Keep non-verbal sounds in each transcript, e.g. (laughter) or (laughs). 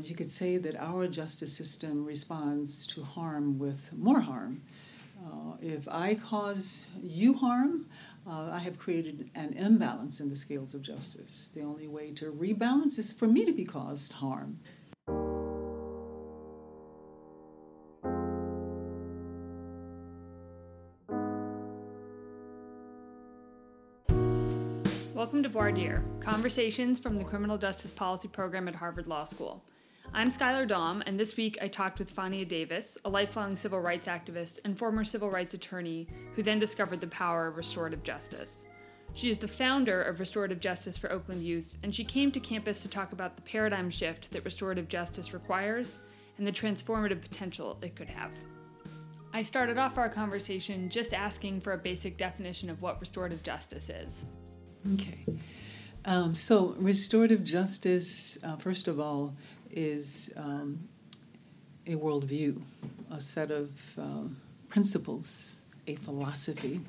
You could say that our justice system responds to harm with more harm. Uh, if I cause you harm, uh, I have created an imbalance in the scales of justice. The only way to rebalance is for me to be caused harm. Welcome to Voir conversations from the Criminal Justice Policy Program at Harvard Law School. I'm Skylar Dom, and this week I talked with Fania Davis, a lifelong civil rights activist and former civil rights attorney who then discovered the power of restorative justice. She is the founder of Restorative Justice for Oakland Youth, and she came to campus to talk about the paradigm shift that restorative justice requires and the transformative potential it could have. I started off our conversation just asking for a basic definition of what restorative justice is. Okay. Um, so, restorative justice, uh, first of all, is um, a worldview, a set of um, principles, a philosophy.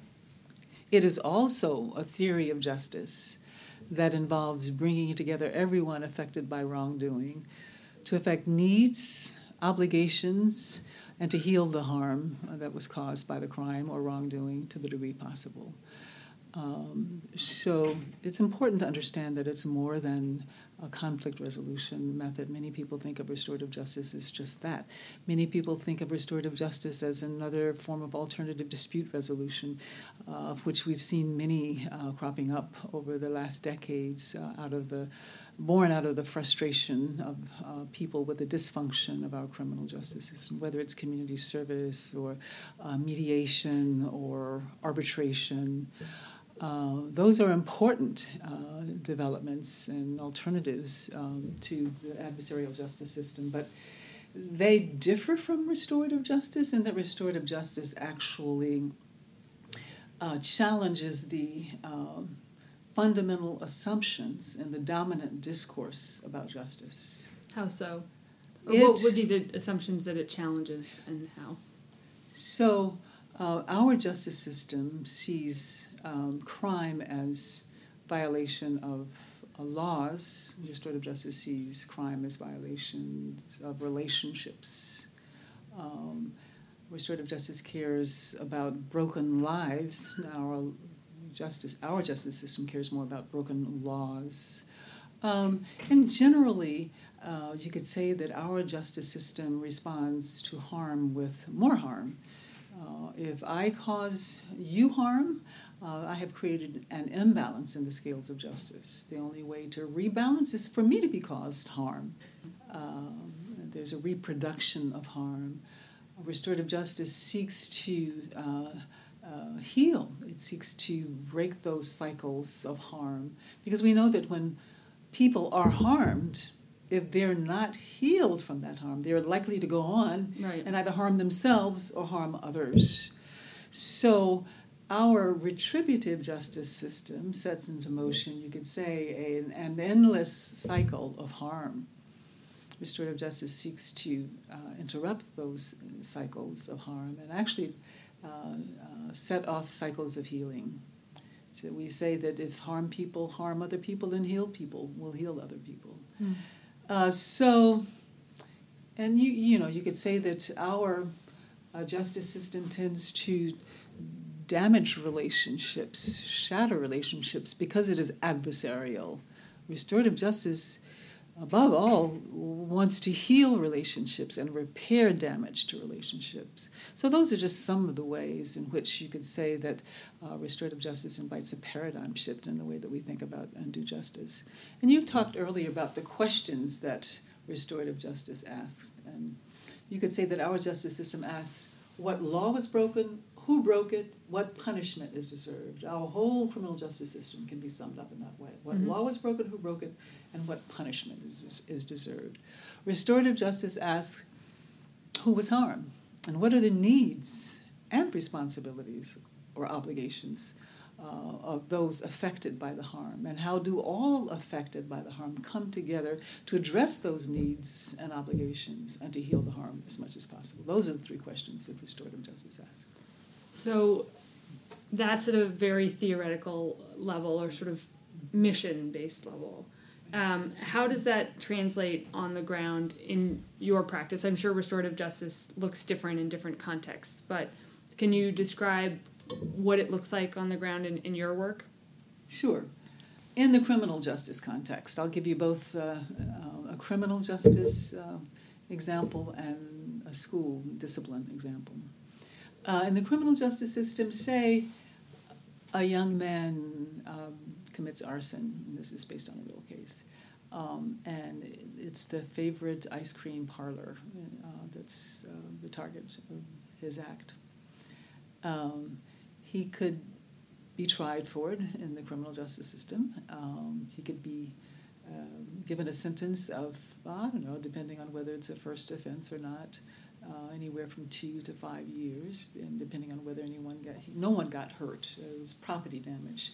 It is also a theory of justice that involves bringing together everyone affected by wrongdoing to affect needs, obligations, and to heal the harm that was caused by the crime or wrongdoing to the degree possible. Um, so it's important to understand that it's more than a conflict resolution method. Many people think of restorative justice as just that. Many people think of restorative justice as another form of alternative dispute resolution, uh, of which we've seen many uh, cropping up over the last decades uh, out of the born out of the frustration of uh, people with the dysfunction of our criminal justice system, whether it's community service or uh, mediation or arbitration. Uh, those are important uh, developments and alternatives um, to the adversarial justice system, but they differ from restorative justice in that restorative justice actually uh, challenges the um, fundamental assumptions in the dominant discourse about justice. How so? It, what would be the assumptions that it challenges and how? So, uh, our justice system sees um, crime as violation of uh, laws. Restorative justice sees crime as violations of relationships. Um, restorative justice cares about broken lives. Our justice, our justice system cares more about broken laws. Um, and generally, uh, you could say that our justice system responds to harm with more harm. If I cause you harm, uh, I have created an imbalance in the scales of justice. The only way to rebalance is for me to be caused harm. Um, there's a reproduction of harm. Restorative justice seeks to uh, uh, heal, it seeks to break those cycles of harm. Because we know that when people are harmed, if they're not healed from that harm, they're likely to go on right. and either harm themselves or harm others. So, our retributive justice system sets into motion, you could say, an, an endless cycle of harm. Restorative justice seeks to uh, interrupt those cycles of harm and actually uh, uh, set off cycles of healing. So we say that if harm people harm other people, then heal people will heal other people. Mm. Uh, so, and you you know you could say that our uh, justice system tends to damage relationships, shatter relationships because it is adversarial. Restorative justice, above all, wants to heal relationships and repair damage to relationships. So, those are just some of the ways in which you could say that uh, restorative justice invites a paradigm shift in the way that we think about and do justice. And you talked earlier about the questions that restorative justice asks. And you could say that our justice system asks what law was broken, who broke it, what punishment is deserved. Our whole criminal justice system can be summed up in that way. What mm-hmm. law was broken, who broke it, and what punishment is, is deserved. Restorative justice asks who was harmed, and what are the needs and responsibilities or obligations uh, of those affected by the harm, and how do all affected by the harm come together to address those needs and obligations and to heal the harm as much as possible? Those are the three questions that restorative justice asks. So that's at a very theoretical level or sort of mission based level. Um, how does that translate on the ground in your practice? I'm sure restorative justice looks different in different contexts, but can you describe what it looks like on the ground in, in your work? Sure. In the criminal justice context, I'll give you both uh, uh, a criminal justice uh, example and a school discipline example. Uh, in the criminal justice system, say a young man um, commits arson. This is based on a real case. Um, and it's the favorite ice cream parlor uh, that's uh, the target of his act. Um, he could be tried for it in the criminal justice system. Um, he could be um, given a sentence of, I don't know, depending on whether it's a first offense or not, uh, anywhere from two to five years, and depending on whether anyone got, no one got hurt. It was property damage.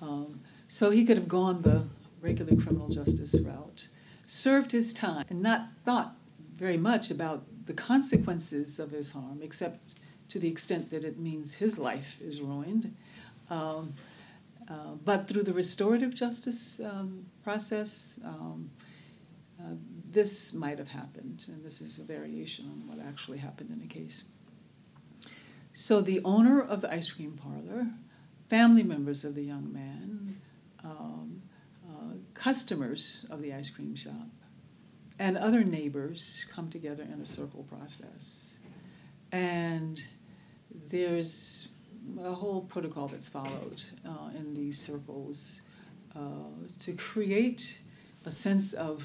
Um, so he could have gone the regular criminal justice route, served his time, and not thought very much about the consequences of his harm, except to the extent that it means his life is ruined. Um, uh, but through the restorative justice um, process, um, uh, this might have happened, and this is a variation on what actually happened in the case. So the owner of the ice cream parlor, family members of the young man, um, uh, customers of the ice cream shop, and other neighbors come together in a circle process. And there's a whole protocol that's followed uh, in these circles uh, to create a sense of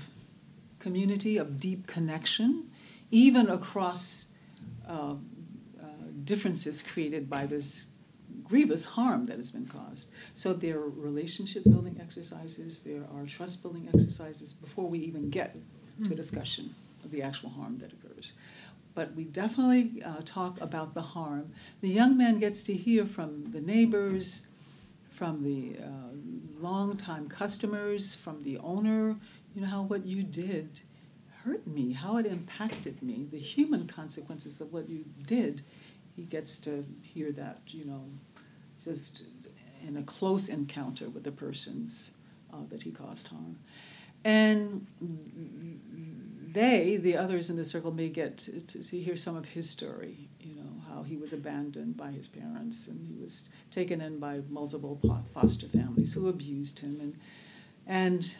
community, of deep connection, even across uh, uh, differences created by this grievous harm that has been caused. So there are relationship building exercises, there are trust building exercises before we even get to a hmm. discussion of the actual harm that occurs. But we definitely uh, talk about the harm. The young man gets to hear from the neighbors, from the uh, longtime customers, from the owner, you know, how what you did hurt me, how it impacted me, the human consequences of what you did. He gets to hear that, you know, just in a close encounter with the persons uh, that he caused harm. And they, the others in the circle, may get to, to, hear some of his story, you know, how he was abandoned by his parents and he was taken in by multiple foster families who abused him. And, and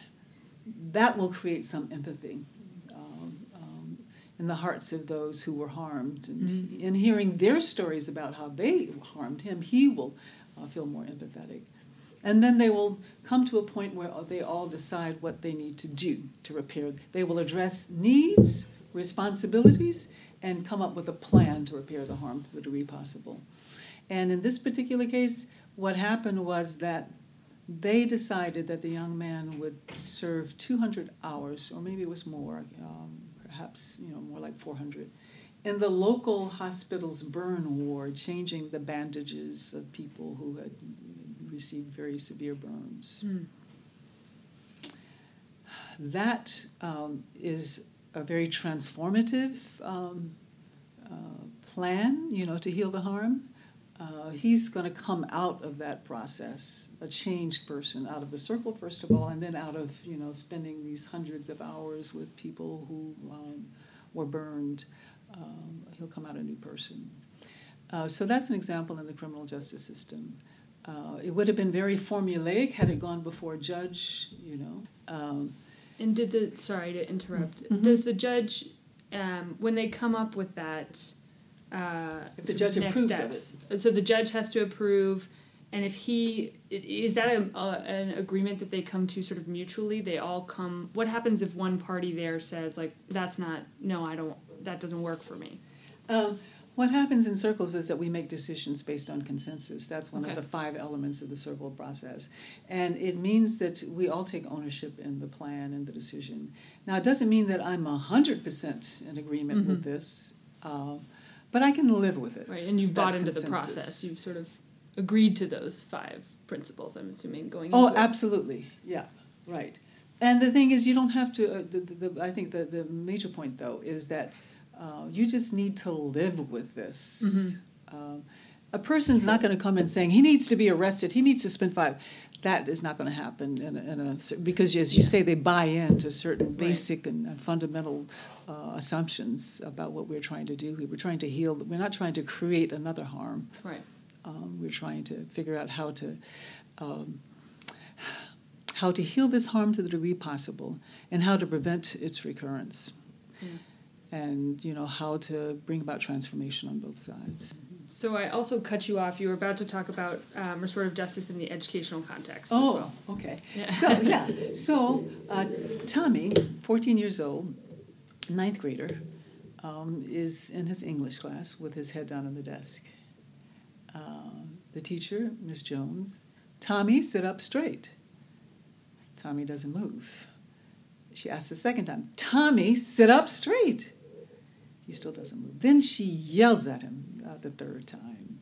that will create some empathy um, um, in the hearts of those who were harmed. And mm-hmm. in hearing their stories about how they harmed him, he will uh, feel more empathetic. And then they will come to a point where they all decide what they need to do to repair. They will address needs, responsibilities, and come up with a plan to repair the harm to the degree possible. And in this particular case, what happened was that they decided that the young man would serve 200 hours, or maybe it was more, um, perhaps you know more like 400, in the local hospital's burn ward, changing the bandages of people who had received very severe burns. Mm. That um, is a very transformative um, uh, plan, you know, to heal the harm. Uh, he's going to come out of that process a changed person out of the circle first of all and then out of you know spending these hundreds of hours with people who um, were burned um, he'll come out a new person. Uh, so that's an example in the criminal justice system. Uh, it would have been very formulaic had it gone before a judge you know um, and did the sorry to interrupt. Mm-hmm. does the judge um, when they come up with that uh, if the judge approves steps. of it. So the judge has to approve, and if he is that a, a, an agreement that they come to sort of mutually, they all come. What happens if one party there says like that's not no, I don't that doesn't work for me. Um, what happens in circles is that we make decisions based on consensus. That's one okay. of the five elements of the circle process. And it means that we all take ownership in the plan and the decision. Now, it doesn't mean that I'm 100% in agreement mm-hmm. with this. Uh, but I can live with it. Right, and you've bought into consensus. the process. You've sort of agreed to those five principles. I'm assuming going. Oh, absolutely. Yeah, right. And the thing is, you don't have to. Uh, the, the, the, I think the, the major point, though, is that uh, you just need to live with this. Mm-hmm. Uh, a person's not going to come in saying he needs to be arrested, he needs to spend five. That is not going to happen in a, in a, because, as you say, they buy into certain basic and, and fundamental uh, assumptions about what we're trying to do. We're trying to heal. We're not trying to create another harm. Right. Um, we're trying to figure out how to um, how to heal this harm to the degree possible, and how to prevent its recurrence. Mm. And you know how to bring about transformation on both sides. So I also cut you off. You were about to talk about um, restorative justice in the educational context. Oh, well. okay. Yeah. So yeah, so uh, Tommy, fourteen years old, ninth grader, um, is in his English class with his head down on the desk. Uh, the teacher, Miss Jones, Tommy, sit up straight. Tommy doesn't move. She asks a second time, Tommy, sit up straight. He still doesn't move. Then she yells at him uh, the third time.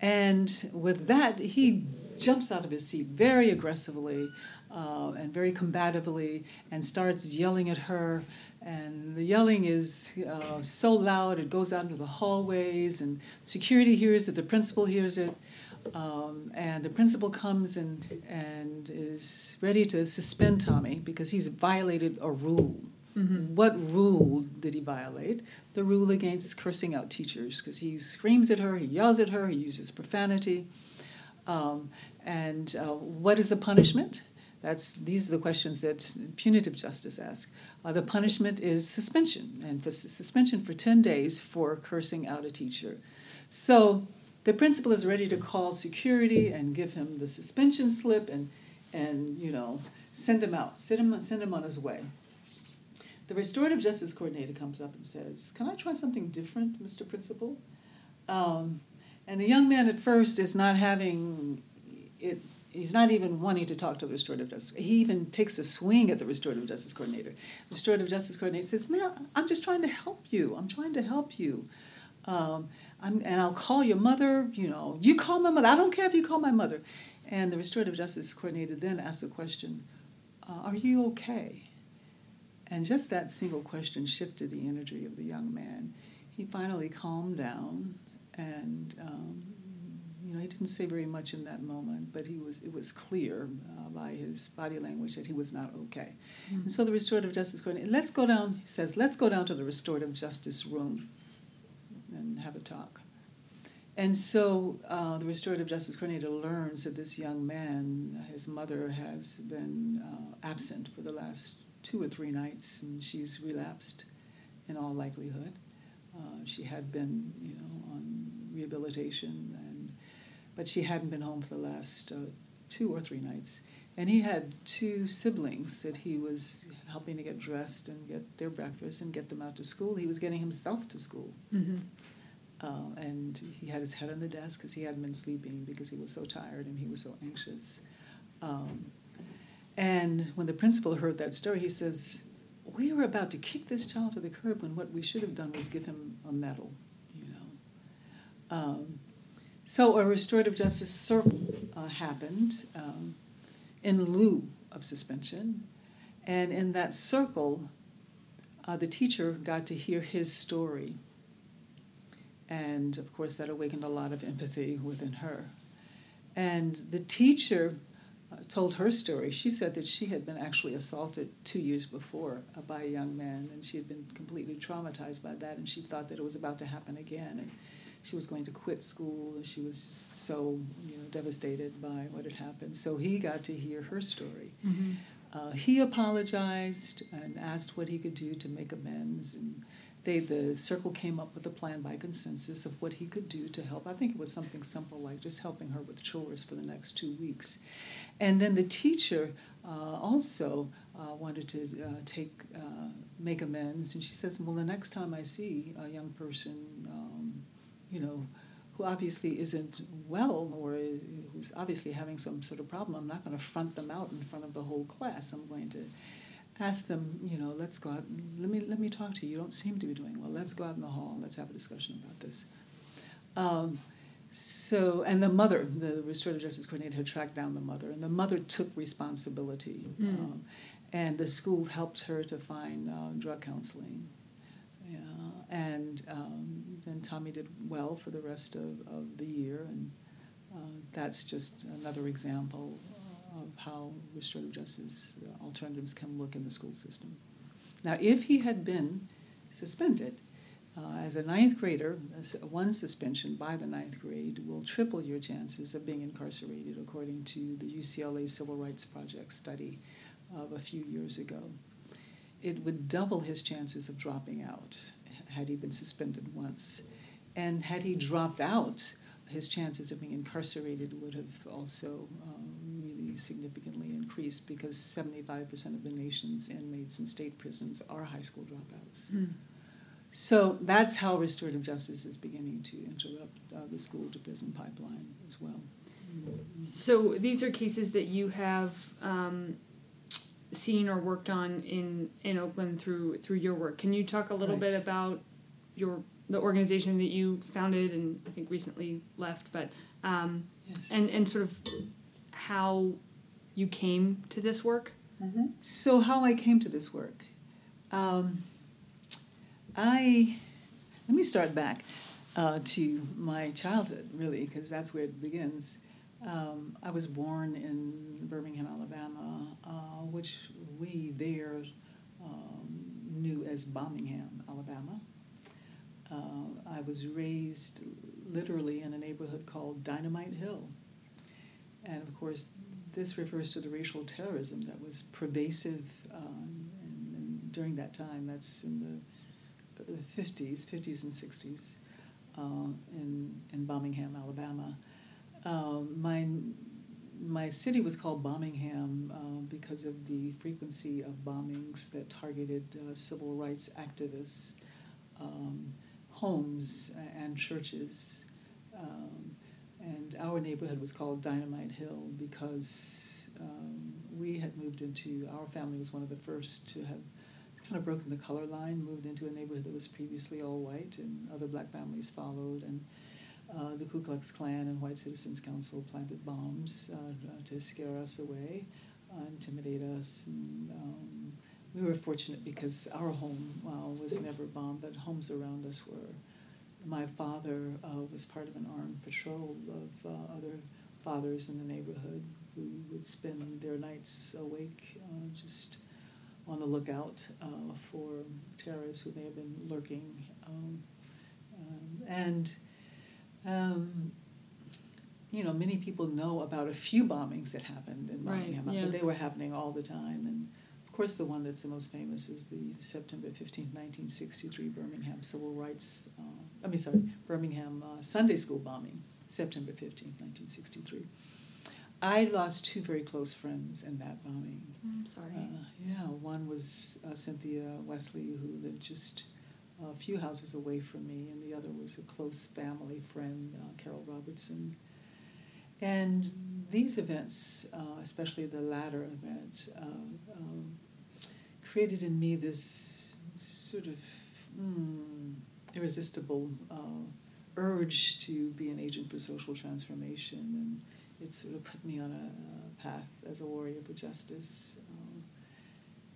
And with that, he jumps out of his seat very aggressively uh, and very combatively and starts yelling at her. And the yelling is uh, so loud, it goes out into the hallways, and security hears it, the principal hears it. Um, and the principal comes and, and is ready to suspend Tommy because he's violated a rule. Mm-hmm. What rule did he violate? The rule against cursing out teachers because he screams at her, he yells at her, he uses profanity. Um, and uh, what is the punishment? That's, these are the questions that punitive justice asks. Uh, the punishment is suspension, and for suspension for 10 days for cursing out a teacher. So the principal is ready to call security and give him the suspension slip and, and you know, send him out, send him, send him on his way. The restorative justice coordinator comes up and says, Can I try something different, Mr. Principal? Um, and the young man at first is not having it, he's not even wanting to talk to the restorative justice. He even takes a swing at the restorative justice coordinator. The restorative justice coordinator says, Man, I'm just trying to help you. I'm trying to help you. Um, and I'll call your mother, you know, you call my mother. I don't care if you call my mother. And the restorative justice coordinator then asks the question, uh, Are you okay? And just that single question shifted the energy of the young man. He finally calmed down, and um, you know he didn't say very much in that moment, but he was it was clear uh, by his body language that he was not okay. Mm-hmm. And so the restorative justice coordinator, let's go down. He says, let's go down to the restorative justice room and have a talk. And so uh, the restorative justice coordinator learns that this young man, his mother has been uh, absent for the last two or three nights, and she's relapsed in all likelihood. Uh, she had been, you know, on rehabilitation, and but she hadn't been home for the last uh, two or three nights. And he had two siblings that he was helping to get dressed and get their breakfast and get them out to school. He was getting himself to school. Mm-hmm. Uh, and he had his head on the desk because he hadn't been sleeping because he was so tired and he was so anxious. Um, and when the principal heard that story, he says, We were about to kick this child to the curb when what we should have done was give him a medal, you know. Um, so a restorative justice circle uh, happened um, in lieu of suspension. And in that circle, uh, the teacher got to hear his story and of course, that awakened a lot of empathy within her. And the teacher told her story. She said that she had been actually assaulted two years before uh, by a young man, and she had been completely traumatized by that, and she thought that it was about to happen again. And she was going to quit school. And she was just so you know devastated by what had happened. So he got to hear her story. Mm-hmm. Uh, he apologized and asked what he could do to make amends and they the circle came up with a plan by consensus of what he could do to help. I think it was something simple like just helping her with chores for the next two weeks, and then the teacher uh, also uh, wanted to uh, take uh, make amends, and she says, "Well, the next time I see a young person, um, you know." Who obviously isn't well or who's obviously having some sort of problem, I'm not going to front them out in front of the whole class. I'm going to ask them, you know, let's go out. Let me let me talk to you. You don't seem to be doing well. Let's go out in the hall. And let's have a discussion about this. Um, so, and the mother, the restorative justice coordinator, had tracked down the mother, and the mother took responsibility. Mm. Um, and the school helped her to find uh, drug counseling. Yeah, and um, and Tommy did well for the rest of, of the year, and uh, that's just another example of how restorative justice alternatives can look in the school system. Now, if he had been suspended, uh, as a ninth grader, one suspension by the ninth grade will triple your chances of being incarcerated, according to the UCLA Civil Rights Project study of a few years ago. It would double his chances of dropping out had he been suspended once. And had he dropped out, his chances of being incarcerated would have also um, significantly increased because 75% of the nation's inmates in state prisons are high school dropouts. Mm. So that's how restorative justice is beginning to interrupt uh, the school to prison pipeline as well. So these are cases that you have um, seen or worked on in, in Oakland through through your work. Can you talk a little right. bit about your the organization that you founded and I think recently left, but um, yes. and and sort of how you came to this work? Mm-hmm. So how I came to this work. Um, I let me start back uh, to my childhood, really, because that's where it begins. Um, I was born in Birmingham, Alabama, uh, which we there um, knew as Bombingham, Alabama. Uh, I was raised literally in a neighborhood called Dynamite Hill. And of course, this refers to the racial terrorism that was pervasive um, and, and during that time. That's in the the 50s, 50s and 60s, uh, in, in Birmingham, Alabama. Um, my, my city was called Bombingham uh, because of the frequency of bombings that targeted uh, civil rights activists, um, homes, and churches. Um, and our neighborhood was called Dynamite Hill because um, we had moved into, our family was one of the first to have kind of broken the color line, moved into a neighborhood that was previously all white, and other black families followed. And uh, the Ku Klux Klan and White Citizens Council planted bombs uh, to scare us away, uh, intimidate us. And, um, we were fortunate because our home was never bombed, but homes around us were. My father uh, was part of an armed patrol of uh, other fathers in the neighborhood who would spend their nights awake uh, just on the lookout uh, for terrorists who may have been lurking. Um, um, and, um, you know, many people know about a few bombings that happened in Birmingham, right, yeah. but they were happening all the time. And of course, the one that's the most famous is the September 15, 1963 Birmingham Civil Rights, uh, I mean, sorry, Birmingham uh, Sunday School bombing, September 15, 1963. I lost two very close friends in that bombing. I'm sorry. Uh, yeah, one was uh, Cynthia Wesley, who lived just a few houses away from me, and the other was a close family friend, uh, Carole Robertson. And these events, uh, especially the latter event, uh, um, created in me this sort of mm, irresistible uh, urge to be an agent for social transformation and it sort of put me on a, a path as a warrior for justice. Um,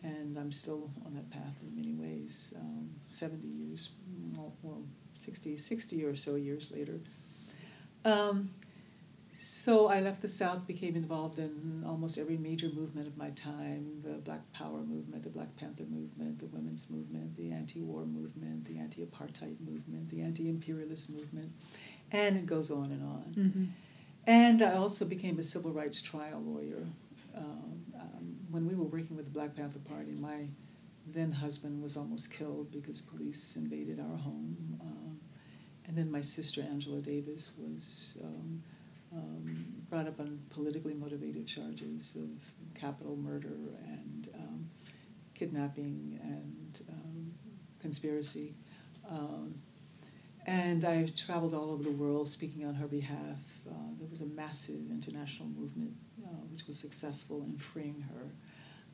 and I'm still on that path in many ways, um, 70 years, well, well, 60, 60 or so years later. Um, so I left the South, became involved in almost every major movement of my time the Black Power movement, the Black Panther movement, the women's movement, the anti war movement, the anti apartheid movement, the anti imperialist movement, and it goes on and on. Mm-hmm. And I also became a civil rights trial lawyer. Um, um, when we were working with the Black Panther Party, my then husband was almost killed because police invaded our home. Um, and then my sister, Angela Davis, was um, um, brought up on politically motivated charges of capital murder and um, kidnapping and conspiracy. And I traveled all over the world speaking on her behalf. Uh, there was a massive international movement uh, which was successful in freeing her.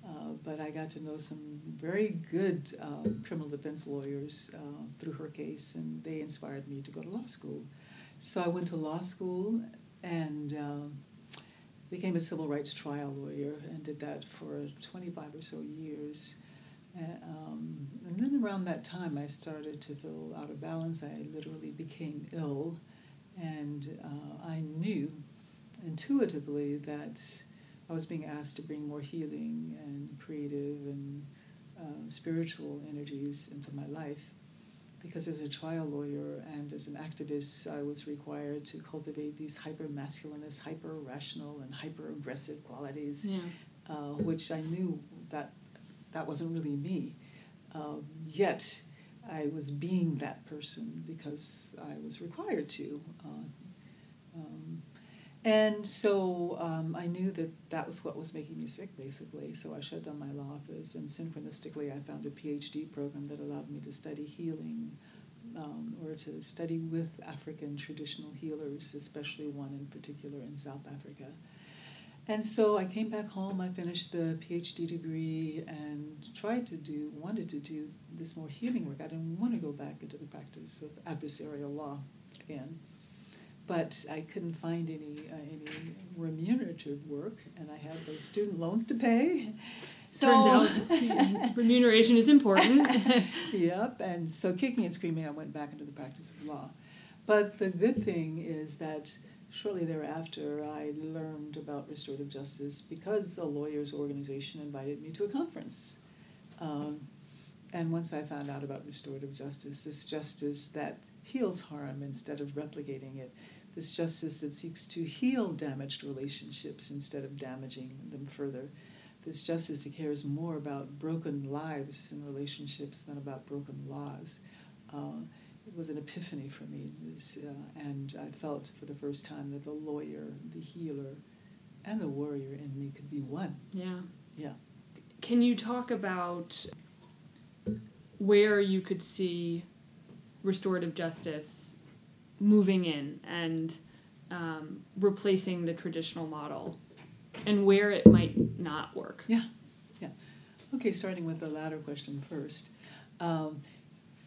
Uh, but I got to know some very good uh, criminal defense lawyers uh, through her case, and they inspired me to go to law school. So I went to law school and um, became a civil rights trial lawyer and did that for 25 or so years. And, um, and then around that time, I started to feel out of balance. I literally became ill, and uh, I knew intuitively that I was being asked to bring more healing and creative and uh, spiritual energies into my life. Because as a trial lawyer and as an activist, I was required to cultivate these hyper masculinist, hyper rational, and hyper aggressive qualities, Yeah. uh, which I knew that that wasn't really me. Um, yet I was being that person because I was required to. Uh, um, and so um, I knew that that was what was making me sick, basically. So I shut down my law office, and synchronistically, I found a PhD program that allowed me to study healing um, or to study with African traditional healers, especially one in particular in South Africa. And so I came back home, I finished the PhD degree, and tried to do, wanted to do this more healing work. I didn't want to go back into the practice of adversarial law again but I couldn't find any uh, any remunerative work, and I had those student loans to pay. So, Turns out (laughs) remuneration is important. (laughs) yep, and so kicking and screaming, I went back into the practice of law. But the good thing is that shortly thereafter, I learned about restorative justice because a lawyers' organization invited me to a conference. Um, and once I found out about restorative justice, this justice that heals harm instead of replicating it, this justice that seeks to heal damaged relationships instead of damaging them further, this justice that cares more about broken lives and relationships than about broken laws. Uh, it was an epiphany for me, this, uh, and I felt for the first time that the lawyer, the healer, and the warrior in me could be one. yeah. Yeah. Can you talk about where you could see restorative justice moving in and um, replacing the traditional model and where it might not work? Yeah, yeah. Okay, starting with the latter question first. Um,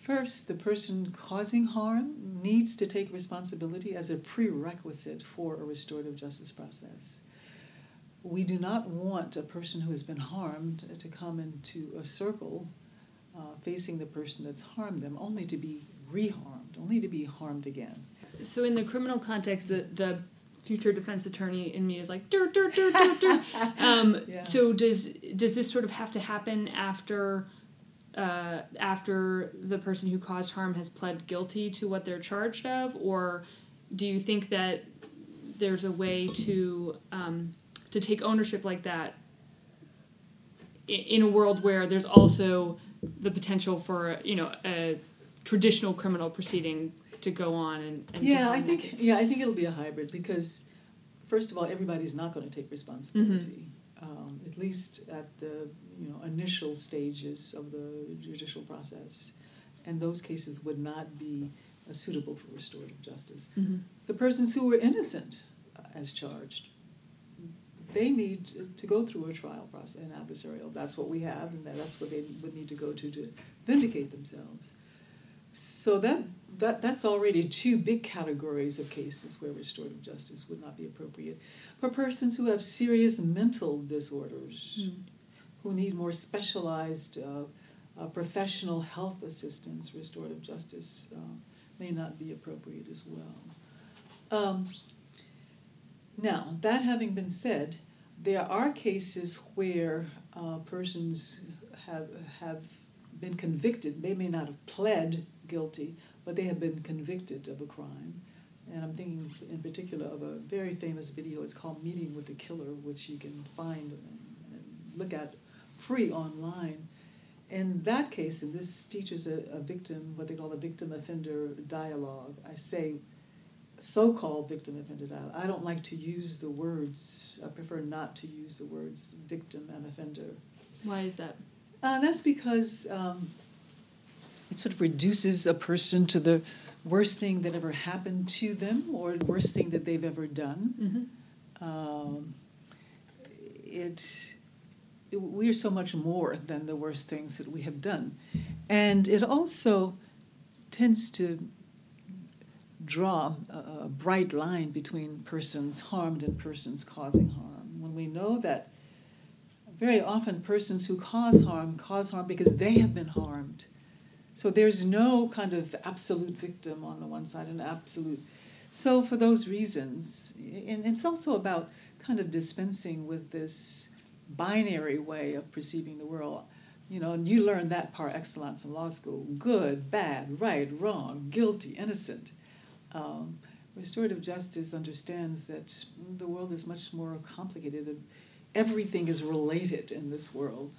first, the person causing harm needs to take responsibility as a prerequisite for a restorative justice process. We do not want a person who has been harmed to come into a circle uh, facing the person that's harmed them, only to be reharmed, only to be harmed again. So, in the criminal context, the, the future defense attorney in me is like, dur, dur, dur, dur, dur. (laughs) Um, Yeah. So, does does this sort of have to happen after? Uh, after the person who caused harm has pled guilty to what they're charged of, or do you think that there's a way to um, to take ownership like that in a world where there's also the potential for you know a traditional criminal proceeding to go on and, and Yeah, I think yeah, I think it'll be a hybrid because first of all, everybody's not going to take responsibility. Um, at least at the you know initial stages of the judicial process, and those cases would not be uh, suitable for restorative justice. Mhm. The persons who were innocent uh, as charged, they need to go through a trial process, an adversarial. That's what we have, and that's what they would need to go to to vindicate themselves. So that, that that's already two big categories of cases where restorative justice would not be appropriate. For persons who have serious mental disorders, Mm. who need more specialized uh, uh, professional health assistance, restorative justice uh, may not be appropriate as well. Um, now, that having been said, there are cases where uh, persons have, have been convicted. They may not have pled guilty, but they have been convicted of a crime. And I'm thinking in particular of a very famous video. It's called Meeting with the Killer, which you can find and look at free online. In that case, and this features a, a victim, what they call a victim offender dialogue. I say so called victim offender dialogue. I don't like to use the words, I prefer not to use the words victim and offender. Why is that? Uh, that's because um, it sort of reduces a person to the worst thing that ever happened to them or the worst thing that they've ever done. Mm-hmm. Um, it, it, we are so much more than the worst things that we have done. And it also tends to draw a, a bright line between persons harmed and persons causing harm. When we know that very often persons who cause harm cause harm because they have been harmed. So there's no kind of absolute victim on the one side and absolute. So for those reasons, and it's also about kind of dispensing with this binary way of perceiving the world. You know, and you learn that par excellence in law school good, bad, right, wrong, guilty, innocent. Um, restorative justice understands that the world is much more complicated. That everything is related in this world,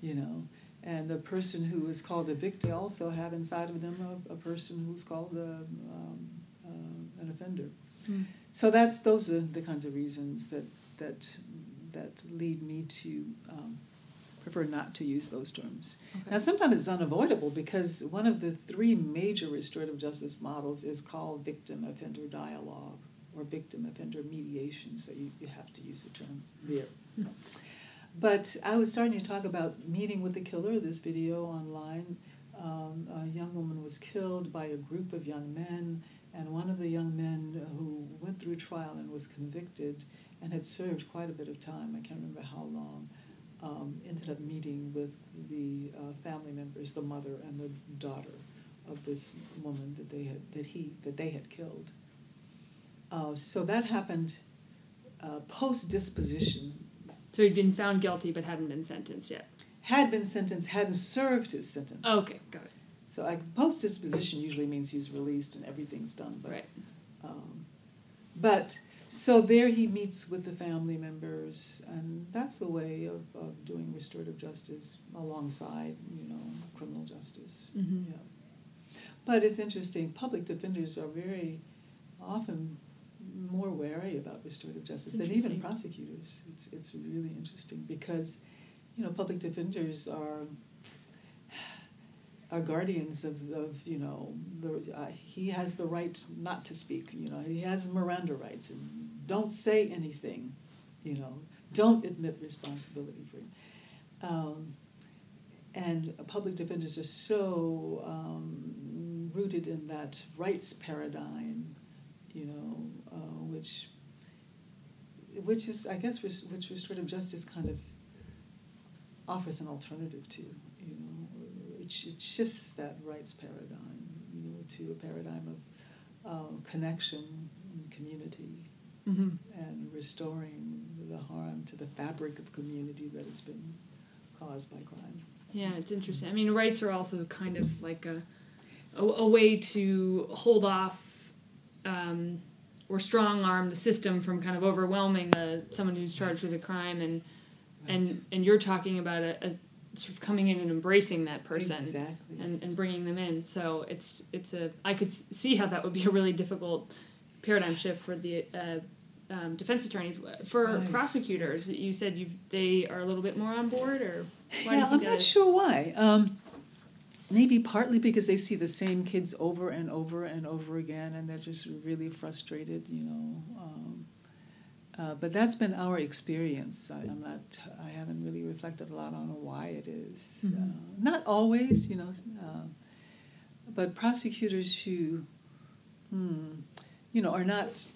you know. And a person who is called a victim they also have inside of them a, a person who's called a, um, uh, an offender. Mm. So that's those are the kinds of reasons that that that lead me to um, prefer not to use those terms. Okay. Now, sometimes it's unavoidable because one of the three major restorative justice models is called victim offender dialogue or victim offender mediation, so you, you have to use the term there. Hmm. But I was starting to talk about meeting with the killer, this video online. Um, a young woman was killed by a group of young men, and one of the young men who went through trial and was convicted and had served quite a bit of time, I can't remember how long, um, ended up meeting with the uh, family members, the mother and the daughter of this woman that they had that he that they had killed. Uh, so that happened uh, post disposition. So he'd been found guilty but hadn't been sentenced yet. Had been sentenced, hadn't served his sentence. Okay, got it. So like, post disposition usually means he's released and everything's done. But, right. Um, but so there he meets with the family members, and that's a way of, of doing restorative justice alongside, you know, criminal justice. Mm-hmm. Yeah. But it's interesting, public defenders are very often more wary about restorative justice than even prosecutors. It's, it's really interesting because, you know, public defenders are (sighs) are guardians of, of you know the, uh, he has the right not to speak you know he has Miranda rights and don't say anything you know don't admit responsibility for it um, and public defenders are so um, rooted in that rights paradigm you know which which is I guess which restorative justice kind of offers an alternative to you know it shifts that rights paradigm, you know, to a paradigm of uh, connection and community, mm-hmm. and restoring the harm to the fabric of community that has been caused by crime. Yeah, it's interesting. I mean, rights are also kind of like a a, a way to hold off um, or strong arm the system from kind of overwhelming the someone who's charged with a crime and right. and and you're talking about a, a sort of coming in and embracing that person exactly. and, and bringing them in. So it's it's a I could see how that would be a really difficult paradigm shift for the uh, um, defense attorneys. For right. prosecutors, you said you they are a little bit more on board, or yeah, I'm not sure why. Um, maybe partly because they see the same kids over and over and over again, and they're just really frustrated. You know. Um, uh, but that's been our experience. I, am not. I haven't really reflected a lot on why it is. Mm-hmm. Uh, not always, you know. Uh, but prosecutors who, hmm, you know, are not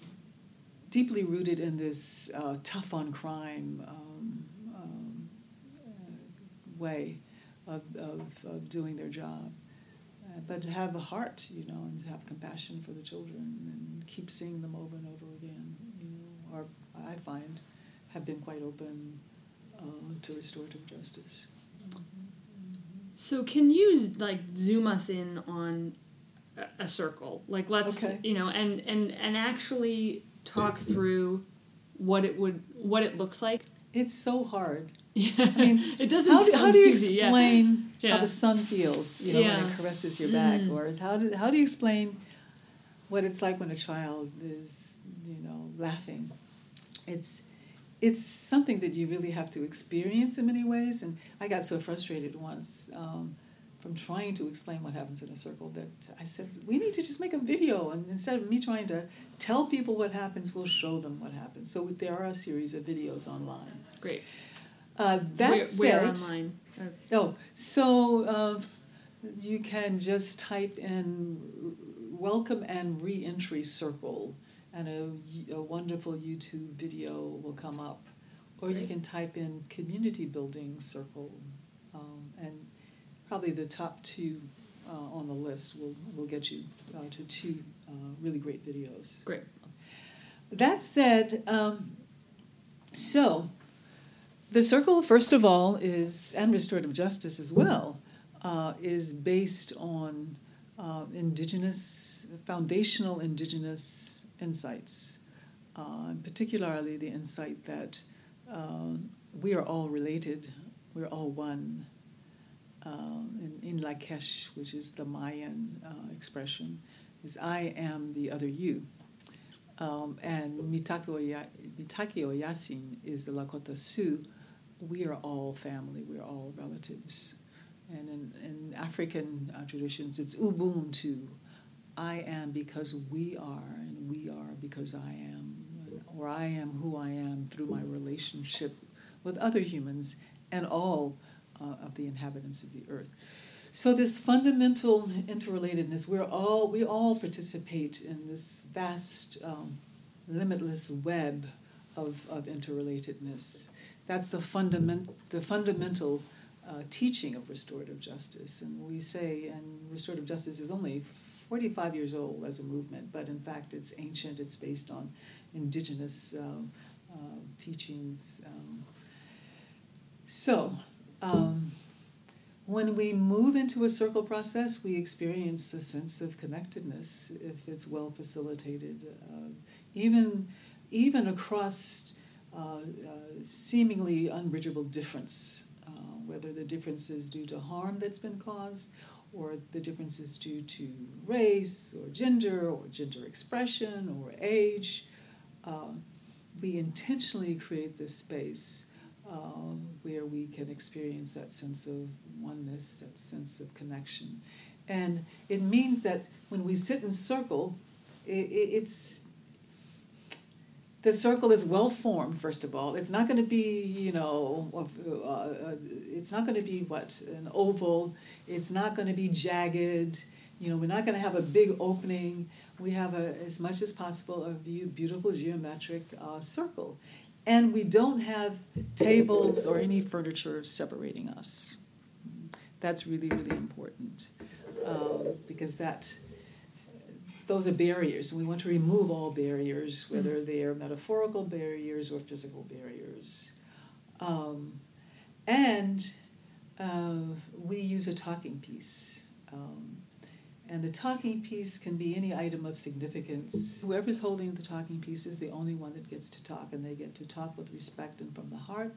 deeply rooted in this uh, tough on crime um, um, uh, way of, of, of, doing their job, but to have a heart, you know, and to have compassion for the children and keep seeing them over and over again, you know, are I find, have been quite open uh, to restorative justice. So, can you like zoom us in on a, a circle? Like, let's okay. you know, and and and actually talk through what it would what it looks like. It's so hard. Yeah. I mean, (laughs) it doesn't. How, how do you easy, explain yeah. how the sun feels? You know, yeah. when it caresses your back, mm. or how do how do you explain what it's like when a child is, you know, laughing it's it's something that you really have to experience in many ways. And I got so frustrated once um, from trying to explain what happens in a circle that I said, we need to just make a video. And instead of me trying to tell people what happens, we'll show them what happens. So there are a series of videos online. Great. Uh, that where, said, where online? Oh, so uh, you can just type in welcome and reentry circle and a, a wonderful YouTube video will come up. Or you can type in community building circle, um, and probably the top two uh, on the list will, will get you uh, to two uh, really great videos. Great. That said, um, so the circle, first of all, is, and restorative justice as well, uh, is based on uh, indigenous, foundational indigenous insights, uh, particularly the insight that uh, we are all related, we're all one. Um, in, in Lakesh, which is the Mayan uh, expression, is I am the other you. Um, and Mitakuye Oyasin is the Lakota Sioux. We are all family, we are all relatives. And in, in African uh, traditions, it's Ubuntu. I am because we are, and we are because I am, or I am who I am through my relationship with other humans and all uh, of the inhabitants of the earth. So this fundamental interrelatedness, we're all we all participate in this vast, um, limitless web of, of interrelatedness. That's the fundament the fundamental uh, teaching of restorative justice. And we say, and restorative justice is only 45 years old as a movement, but in fact it's ancient. It's based on indigenous um, uh, teachings. Um, so. Um, when we move into a circle process, we experience a sense of connectedness if it's well facilitated, uh, even even across seemingly unbridgeable difference, uh, whether the difference is due to harm that's been caused, or the difference is due to race or gender or gender expression or age. Uh, we intentionally create this space um, where we can experience that sense of oneness, that sense of connection. And it means that when we sit in circle, it, it's the circle is well formed. First of all, it's not going to be you know, it's not going to be what an oval. It's not going to be jagged. You know, we're not going to have a big opening. We have a, as much as possible a beautiful geometric uh, circle, and we don't have tables or any furniture separating us. That's really, really important um, because that those are barriers. We want to remove all barriers, whether they are metaphorical barriers or physical barriers. Um, and uh, we use a talking piece. Um, and the talking piece can be any item of significance. Whoever's holding the talking piece is the only one that gets to talk, and they get to talk with respect and from the heart.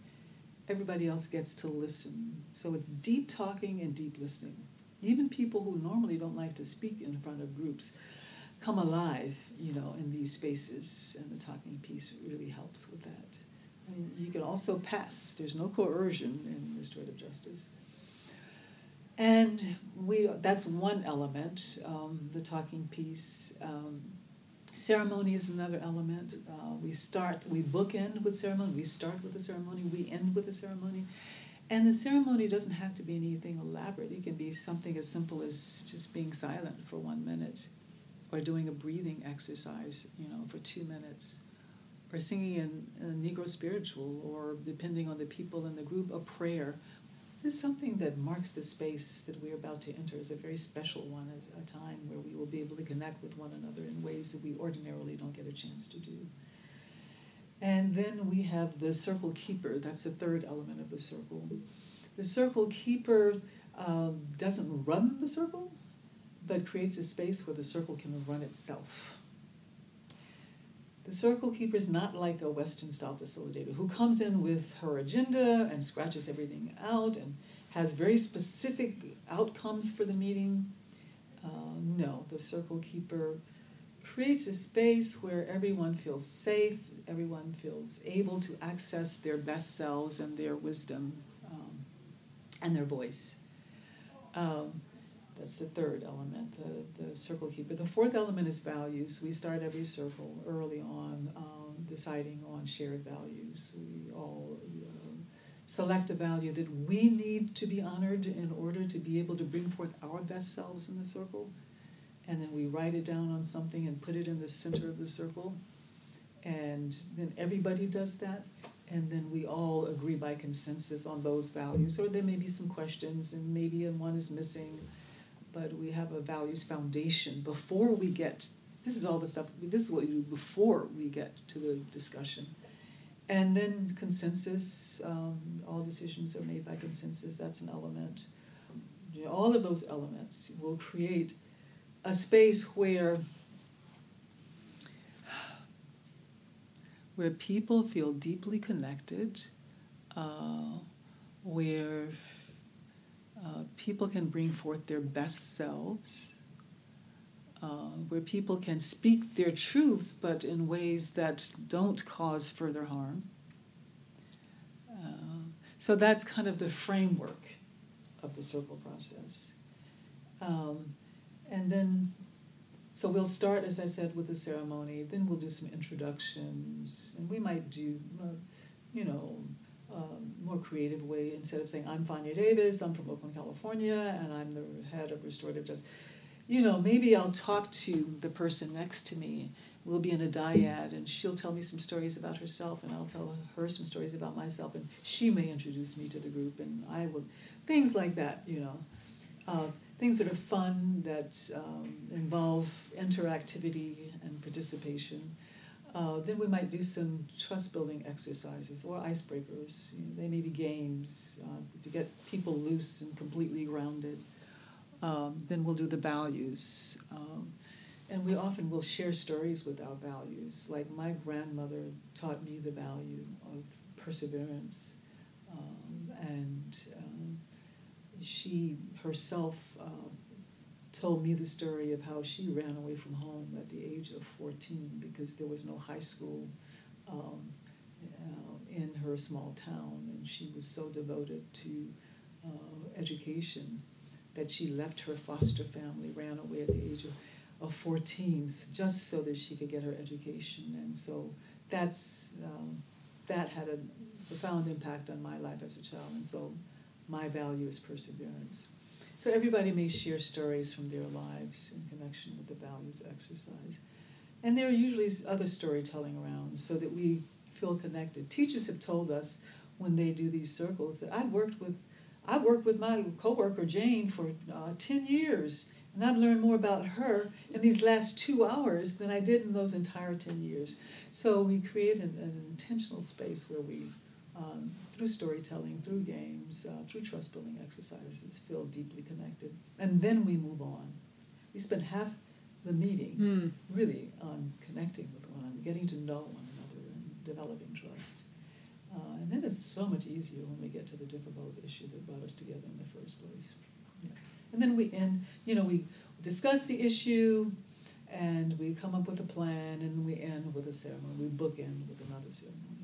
Everybody else gets to listen. So it's deep talking and deep listening. Even people who normally don't like to speak in front of groups come alive, you know, in these spaces, and the talking piece really helps with that. I mean, you can also pass. There's no coercion in restorative justice. And we, that's one element, um, the talking piece. Um, ceremony is another element. Uh, we start, we bookend with ceremony, we start with the ceremony, we end with the ceremony. And the ceremony doesn't have to be anything elaborate. It can be something as simple as just being silent for one minute, or doing a breathing exercise, you know, for two minutes, or singing in a Negro spiritual, or depending on the people in the group, a prayer. It's something that marks the space that we're about to enter as a very special one, a, a time where we will be able to connect with one another in ways that we ordinarily don't get a chance to do. And then we have the circle keeper. That's the third element of the circle. The circle keeper um, doesn't run the circle, but creates a space where the circle can run itself. The circle keeper is not like a Western style facilitator who comes in with her agenda and scratches everything out and has very specific outcomes for the meeting. Uh, no, the circle keeper creates a space where everyone feels safe, everyone feels able to access their best selves and their wisdom um, and their voice. Um, that's the third element, the, the circle keeper. The fourth element is values. We start every circle early on um, deciding on shared values. We all uh, select a value that we need to be honored in order to be able to bring forth our best selves in the circle. And then we write it down on something and put it in the center of the circle. And then everybody does that. and then we all agree by consensus on those values. Or there may be some questions, and maybe one is missing, but we have a values foundation before we get. This is all the stuff. This is what we do before we get to the discussion, and then consensus. Um, all decisions are made by consensus. That's an element. You know, all of those elements will create a space where where people feel deeply connected, uh, where uh, people can bring forth their best selves, uh, where people can speak their truths but in ways that don't cause further harm. Uh, so that's kind of the framework of the circle process. Um, and then so we'll start, as I said, with the ceremony. Then we'll do some introductions, and we might do, uh, you know, um, more creative way instead of saying I'm Fania Davis, I'm from Oakland, California, and I'm the head of restorative justice. You know, maybe I'll talk to the person next to me. We'll be in a dyad, and she'll tell me some stories about herself, and I'll tell her some stories about myself, and she may introduce me to the group, and I will, things like that. You know. Uh, things that are fun, that um, involve interactivity and participation. Uh, then we might do some trust building exercises or icebreakers. You know, they may be games uh, to get people loose and completely grounded. Um, then we'll do the values. Um, and we often will share stories with our values. Like my grandmother taught me the value of perseverance. Um, and um, she herself told me the story of how she ran away from home at the age of 14 because there was no high school um, uh, in her small town, and she was so devoted to uh, education that she left her foster family, ran away at the age of, of 14, just so that she could get her education. And so that's um, that had a profound impact on my life as a child, and so my value is perseverance. So everybody may share stories from their lives in connection with the values exercise. And there are usually other storytelling around so that we feel connected. Teachers have told us when they do these circles that I've worked with I've worked with my coworker Jane for uh, 10 years, and I've learned more about her in these last two hours than I did in those entire 10 years. So we create an, an intentional space where we um, through storytelling, through games, uh, through trust building exercises, feel deeply connected. And then we move on. We spend half the meeting mm. really on connecting with one another, getting to know one another, and developing trust. Uh, and then it's so much easier when we get to the difficult issue that brought us together in the first place. Yeah. And then we end, you know, we discuss the issue and we come up with a plan and we end with a ceremony. We bookend with another ceremony.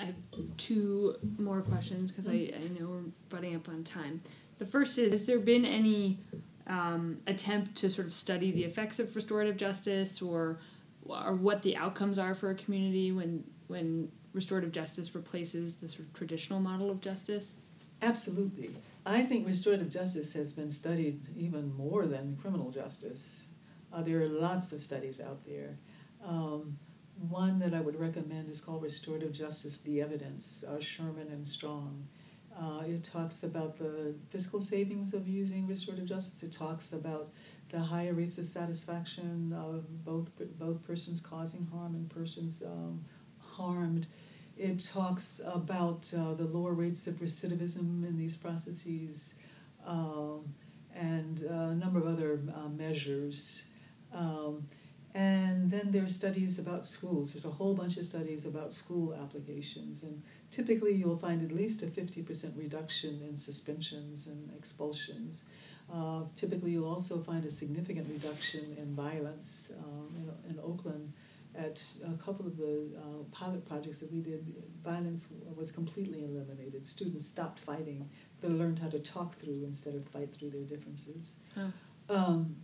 I have two more questions because I, I know we're butting up on time. The first is Has there been any um, attempt to sort of study the effects of restorative justice or, or what the outcomes are for a community when, when restorative justice replaces the sort of traditional model of justice? Absolutely. I think restorative justice has been studied even more than criminal justice. Uh, there are lots of studies out there. Um, one that I would recommend is called Restorative Justice The Evidence, uh, Sherman and Strang. Uh, it talks about the fiscal savings of using restorative justice. It talks about the higher rates of satisfaction of both both persons causing harm and persons um, harmed. It talks about uh, the lower rates of recidivism in these processes um, and a number of other uh, measures. Um, and then there are studies about schools. There's a whole bunch of studies about school applications. And typically you'll find at least a 50% reduction in suspensions and expulsions. Uh, typically you'll also find a significant reduction in violence. Um, in, in, Oakland, at a couple of the uh, pilot projects that we did, violence was completely eliminated. Students stopped fighting. They learned how to talk through instead of fight through their differences. Um,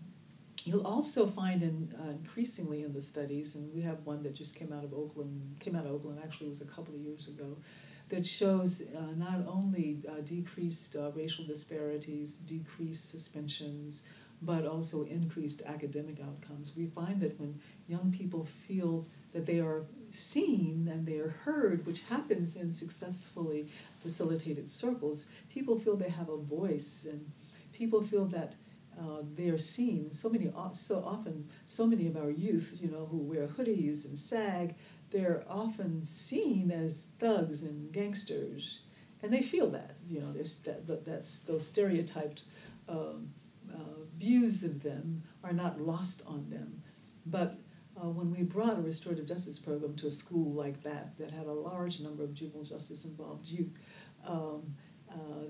You'll also find in, uh, increasingly in the studies, and we have one that just came out of Oakland, came out of Oakland actually was a couple of years ago, that shows uh, not only uh, decreased uh, racial disparities, decreased suspensions, but also increased academic outcomes. We find that when young people feel that they are seen and they are heard, which happens in successfully facilitated circles, people feel they have a voice and people feel that uh, they are seen. So many, so often, so many of our youth, you know, who wear hoodies and sag, they're often seen as thugs and gangsters, and they feel that. You know, there's that, that's those stereotyped um, uh, views of them are not lost on them, but uh, when we brought a restorative justice program to a school like that, that had a large number of juvenile justice involved youth, um, uh,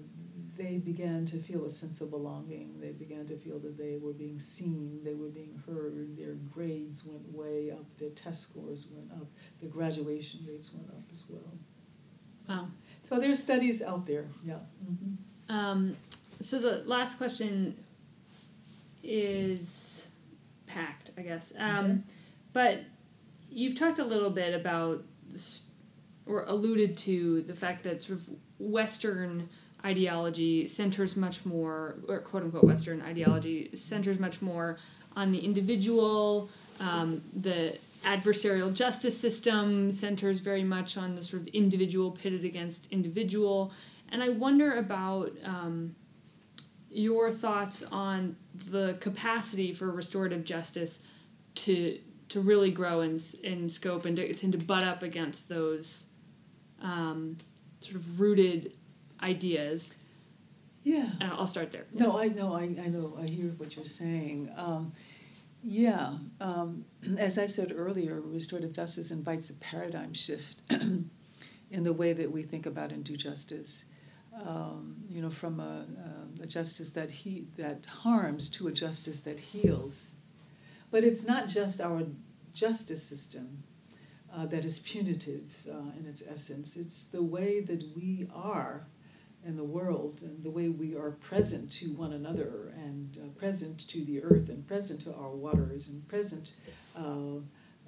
they began to feel a sense of belonging. They began to feel that they were being seen, they were being heard, their grades went way up, their test scores went up, their graduation rates went up as well. Wow. So there's studies out there, yeah. Mm-hmm. Um, so the last question is packed, I guess. Um, okay. But you've talked a little bit about, or alluded to the fact that sort of Western ideology centers much more, or quote unquote Western ideology centers much more on the individual. Um, the adversarial justice system centers very much on the sort of individual pitted against individual. And I wonder about um, your thoughts on the capacity for restorative justice to to really grow in in scope and to, to butt up against those um, sort of rooted ideas. Yeah. And I'll start there. No, I know, I, I know, I hear what you're saying. Um, yeah, um, (clears throat) as I said earlier, restorative justice invites a paradigm shift (clears throat) in the way that we think about and do justice. Um, you know, from a, a justice that he that harms to a justice that heals. But it's not just our justice system uh, that is punitive uh, in its essence. It's the way that we are in the world and the way we are present to one another and uh, present to the earth and present to our waters and present uh,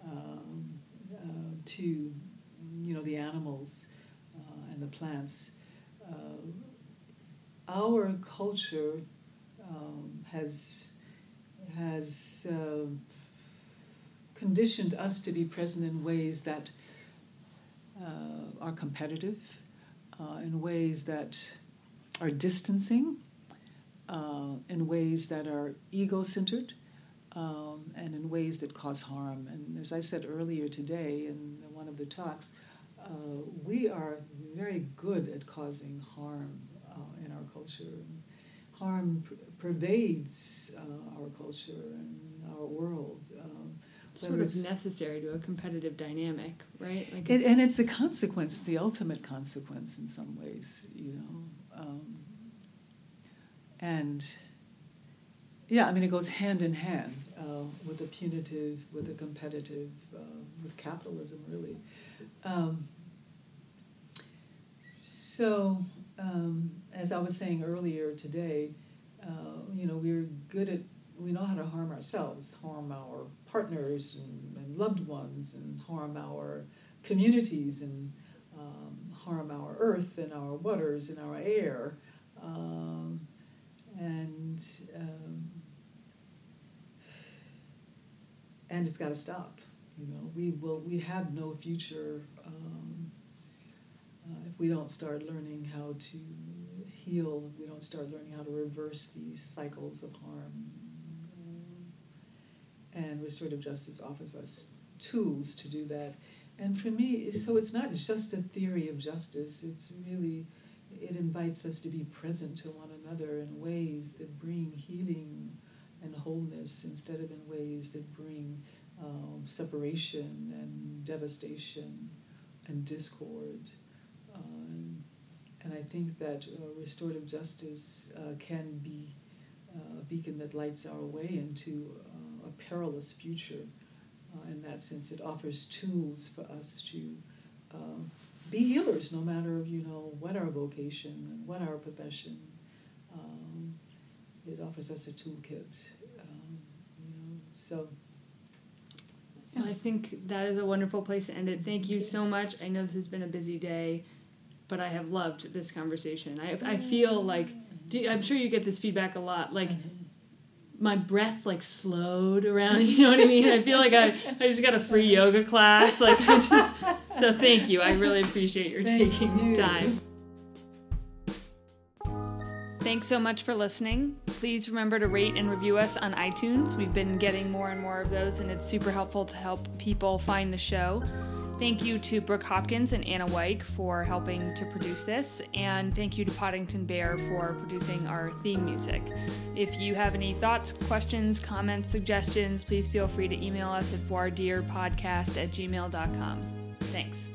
um, uh, to you know the animals uh, and the plants. Uh, our culture um, has has uh, conditioned us to be present in ways that are competitive uh, in ways that are distancing, uh, in ways that are ego centered, um, and in ways that cause harm. And as I said earlier today in one of the talks, uh, we are very good at causing harm uh, in our culture. Harm pervades uh, our culture and our world. Um, sort of necessary to a competitive dynamic, right? Like it, and it's a consequence, the ultimate consequence in some ways, you know. Um, and yeah, I mean, it goes hand in hand uh, with the punitive, with the competitive, uh, with capitalism, really. Um, so, um, as I was saying earlier today, uh, you know, we're good at we know how to harm ourselves, harm our partners and, and loved ones, and harm our communities, and um, harm our earth and our waters and our air. Um, and um, and it's got to stop. You know, we will. We have no future um, uh, if we don't start learning how to heal. If we don't start learning how to reverse these cycles of harm and restorative justice offers us tools to do that. And for me, so it's not just a theory of justice, it's really, it invites us to be present to one another in ways that bring healing and wholeness instead of in ways that bring um, separation and devastation and discord. Um, and I think that uh, restorative justice uh, can be uh, a beacon that lights our way into perilous future. Uh, in that sense, it offers tools for us to uh, be healers, no matter you know what our vocation and what our profession. Um, it offers us a toolkit. Um, you know, so. Well, I think that is a wonderful place to end it. Thank you so much. I know this has been a busy day, but I have loved this conversation. I, I feel like, I'm sure you get this feedback a lot. Like, my breath like slowed around. (laughs) You know what I mean? I feel like I, I just got a free yoga class. Like I just so thank you. I really appreciate your Thank taking you. time. Thanks so much for listening. Please remember to rate and review us on iTunes. We've been getting more and more of those, and it's super helpful to help people find the show. Thank you to Brooke Hopkins and Anna Weick for helping to produce this, and thank you to Poddington Bear for producing our theme music. If you have any thoughts, questions, comments, suggestions, please feel free to email us at boirdeerpodcast at gmail.com. Thanks.